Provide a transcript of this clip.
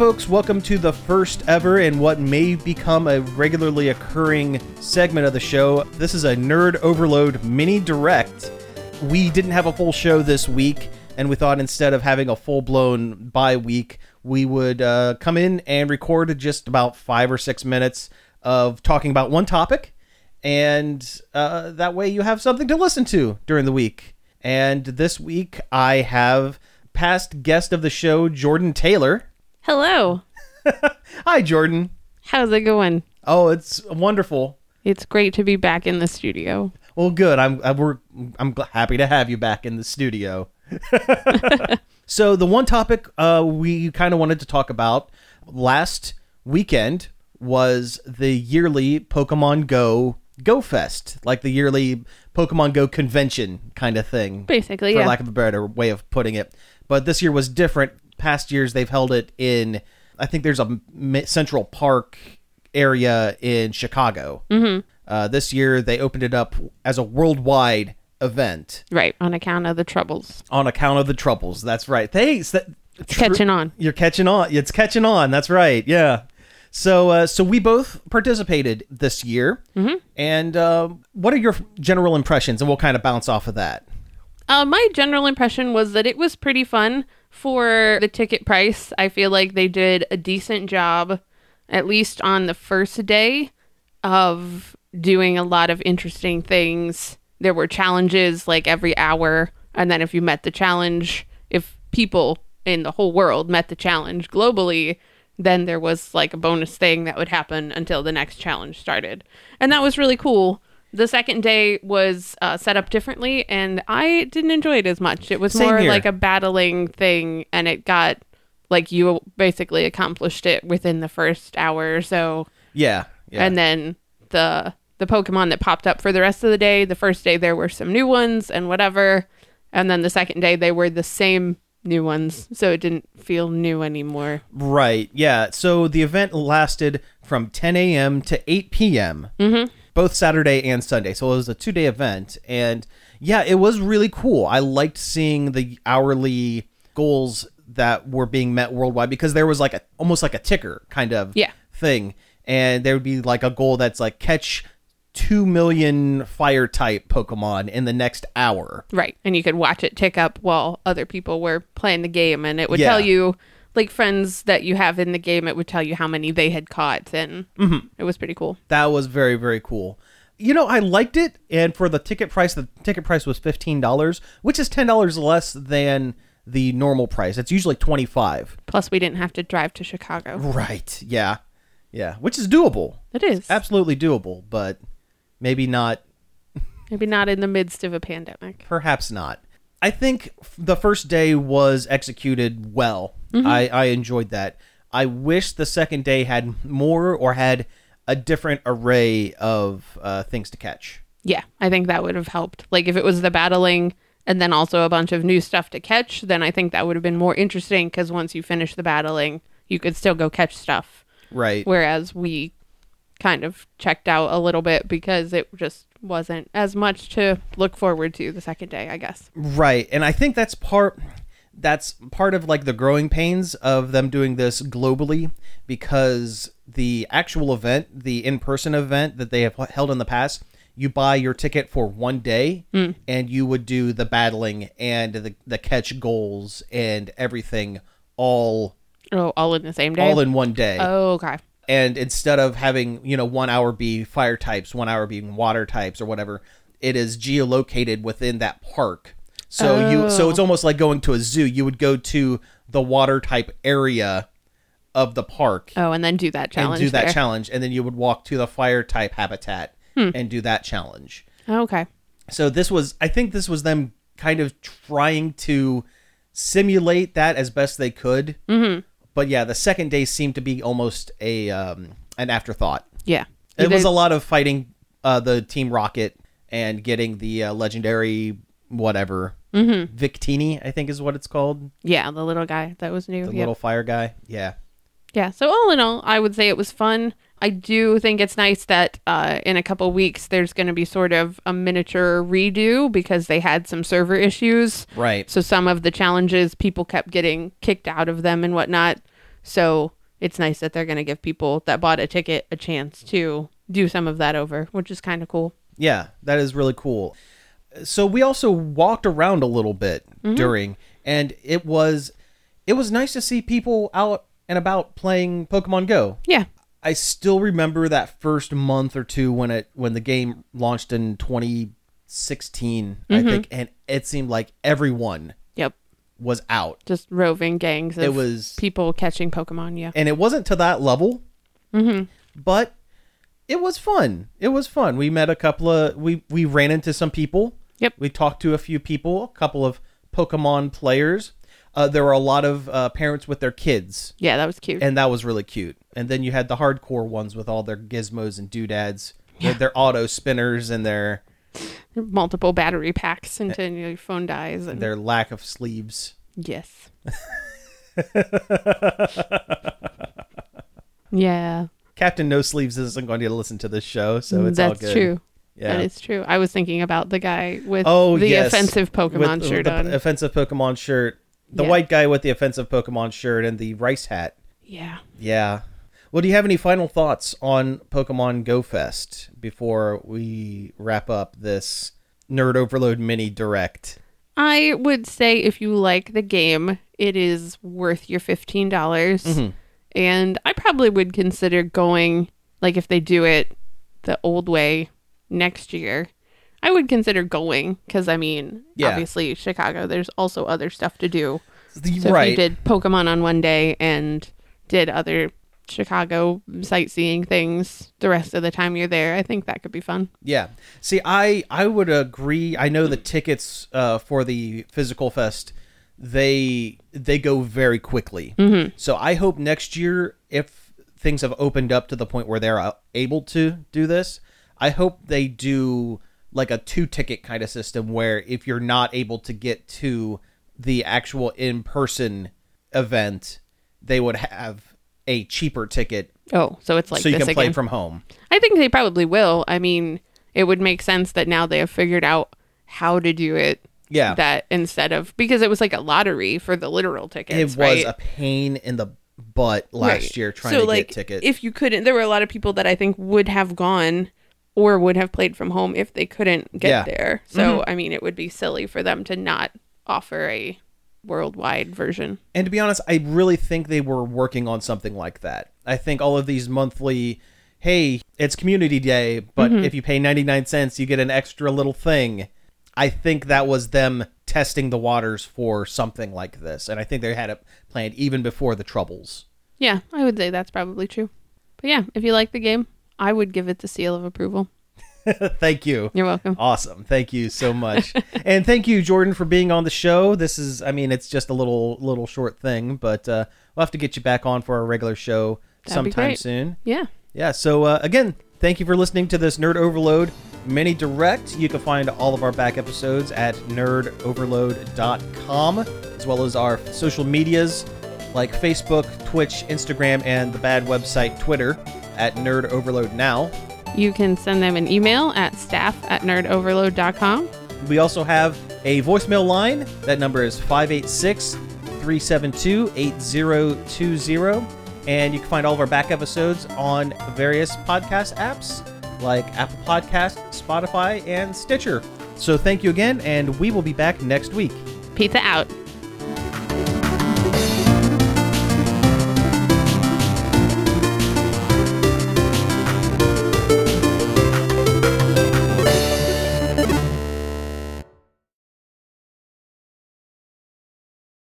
folks. Welcome to the first ever and what may become a regularly occurring segment of the show. This is a Nerd Overload mini direct. We didn't have a full show this week, and we thought instead of having a full blown bye week, we would uh, come in and record just about five or six minutes of talking about one topic, and uh, that way you have something to listen to during the week. And this week I have past guest of the show, Jordan Taylor. Hello. Hi, Jordan. How's it going? Oh, it's wonderful. It's great to be back in the studio. Well, good. I'm I'm, we're, I'm gl- happy to have you back in the studio. so the one topic uh, we kind of wanted to talk about last weekend was the yearly Pokemon Go Go Fest, like the yearly Pokemon Go convention kind of thing. Basically, for yeah. lack of a better way of putting it. But this year was different. Past years they've held it in, I think there's a Central Park area in Chicago. Mm-hmm. Uh, this year they opened it up as a worldwide event right, on account of the troubles. on account of the troubles. That's right. Thanks. That, Catching on. You're catching on. It's catching on. That's right. Yeah. So, uh, so we both participated this year. Mm-hmm. And uh, what are your general impressions? And we'll kind of bounce off of that. Uh, my general impression was that it was pretty fun for the ticket price. I feel like they did a decent job, at least on the first day, of doing a lot of interesting things. There were challenges like every hour, and then if you met the challenge, if people in the whole world met the challenge globally, then there was like a bonus thing that would happen until the next challenge started. And that was really cool. The second day was uh, set up differently, and I didn't enjoy it as much. It was Same more here. like a battling thing, and it got like you basically accomplished it within the first hour or so. Yeah. Yeah. And then the the Pokemon that popped up for the rest of the day. The first day there were some new ones and whatever, and then the second day they were the same new ones, so it didn't feel new anymore. Right. Yeah. So the event lasted from 10 a.m. to 8 p.m. Mm-hmm. Both Saturday and Sunday. So it was a two day event. And yeah, it was really cool. I liked seeing the hourly goals that were being met worldwide because there was like a almost like a ticker kind of Yeah. thing. And there would be like a goal that's like catch 2 million fire type Pokemon in the next hour. Right. And you could watch it tick up while other people were playing the game and it would Yeah. tell you like friends that you have in the game it would tell you how many they had caught and mm-hmm. it was pretty cool. That was very very cool. You know, I liked it, and for the ticket price, the ticket price was fifteen dollars, which is ten dollars less than the normal price. It's usually twenty five. Plus we didn't have to drive to Chicago. Right? Yeah, yeah, which is doable, It is. absolutely doable, but maybe not. Maybe not in the midst of a pandemic. Perhaps not. I think the first day was executed well. I, I enjoyed that. I wish the second day had more or had a different array of uh, things to catch. Yeah, I think that would have helped. Like if it was the battling and then also a bunch of new stuff to catch, then I think that would have been more interesting because once you finish the battling, you could still go catch stuff. Right. Whereas we kind of checked out a little bit because it just wasn't as much to look forward to the second day, I guess. Right. And I think that's part that's part of like the growing pains of them doing this globally because the actual event, the in-person event that they have held in the past, you buy your ticket for one day mm. and you would do the battling and the the catch goals and everything all Oh, all in the same day. all in one day oh, okay. And instead of having you know one hour be fire types one hour being water types or whatever it is geolocated within that park so you so Oh. it's almost like going to a zoo you would go to the water type area of the park Oh, and then do that challenge. and do that there. challenge and then you would walk to the fire type habitat and do that challenge Oh, okay. so this was i think this was them kind of trying to simulate that as best they could mm-hmm. But yeah the second day seemed to be almost a um, an afterthought Yeah. it was a lot of fighting uh, the team rocket and getting the uh, legendary whatever mm-hmm. victini i think is what it's called yeah, the little guy that was new. the Yep. little fire guy yeah Yeah. So all in all, I would say it was fun. I do think it's nice that uh, in a couple weeks there's going to be sort of a miniature redo because they had some server issues. right So some of the challenges people kept getting kicked out of them and whatnot. So it's nice that they're going to give people that bought a ticket a chance to do some of that over, which is kind of cool. Yeah, that is really cool. So we also walked around a little bit during and it was it was nice to see people out and about playing Pokemon Go. Yeah. I still remember that first month or two when it when the game launched in 2016, I mm-hmm. think, and it seemed like everyone Yep. was out. Just roving gangs of It was people catching Pokemon. Yeah. and it wasn't to that level, mm-hmm. but it was fun. It was fun. We met a couple of we we ran into some people. Yep. We talked to a few people, a couple of Pokemon players. Uh, there were a lot of uh, parents with their kids, Yeah, that was cute. and that was really cute. And then you had the hardcore ones with all their gizmos and doodads, with their auto spinners and their Multiple battery packs until your phone dies. And their lack of sleeves. yes. yeah. Captain No Sleeves isn't going to listen to this show, so it's all That's good. true. Yeah. That is true. I was thinking about the guy with Oh, the yes. offensive Pokemon With shirt the on. offensive Pokemon shirt. The Yeah. white guy with the offensive Pokemon shirt and the rice hat. yeah. Yeah. Well, do you have any final thoughts on Pokemon Go Fest before we wrap up this Nerd Overload mini direct? I would say if you like the game, it is worth your 15. dollars Mm-hmm. And I probably would consider going, like, if they do it the old way next year, I would consider going because, I mean, Yeah. obviously, Chicago, there's also other stuff to do. So if you did Pokemon on one day and did other Chicago sightseeing things the rest of the time you're there, I think that could be fun. Yeah. See, I I would agree. I know the tickets uh, for the physical fest they they go very quickly. Mm-hmm. So I hope next year, if things have opened up to the point where they're uh, able to do this, I hope they do like a two ticket kind of system where if you're not able to get to the actual in person event, they would have a cheaper ticket Oh, so it's like so you can play again. from home. I think they probably will. I mean, it would make sense that now they have figured out how to do it. Yeah. That instead of because it was like a lottery for the literal tickets. it was right? a pain in the butt last Right. year trying so to like, get tickets. If you couldn't, there were a lot of people that I think would have gone or would have played from home if they couldn't get Yeah. Mm-hmm. there. So I mean, it would be silly for them to not offer a worldwide version. and to be honest, I really think they were working on something like that. I think all of these monthly, hey, it's community day, but Mm-hmm. if you pay 99 cents, you get an extra little thing. I think that was them testing the waters for something like this. And I think they had it planned even before the troubles. Yeah, I would say that's probably true. But yeah, if you like the game, I would give it the seal of approval. Thank you. You're welcome. Awesome. Thank you so much. and thank you, Jordan, for being on the show. This is, I mean, it's just a little, little short thing, but uh, we'll have to get you back on for a regular show That'd sometime soon. Yeah. Yeah. So, uh, again, thank you for listening to this Nerd Overload mini direct. You can find all of our back episodes at nerdoverload.com, as well as our social medias like Facebook, Twitch, Instagram, and the bad website Twitter at Nerd Overload Now. You can send them an email at staff at nerdoverload.com. We also have a voicemail line. That number is 586 372 8020. And you can find all of our back episodes on various podcast apps like Apple Podcast, Spotify, and Stitcher. So thank you again, and we will be back next week. Pizza out.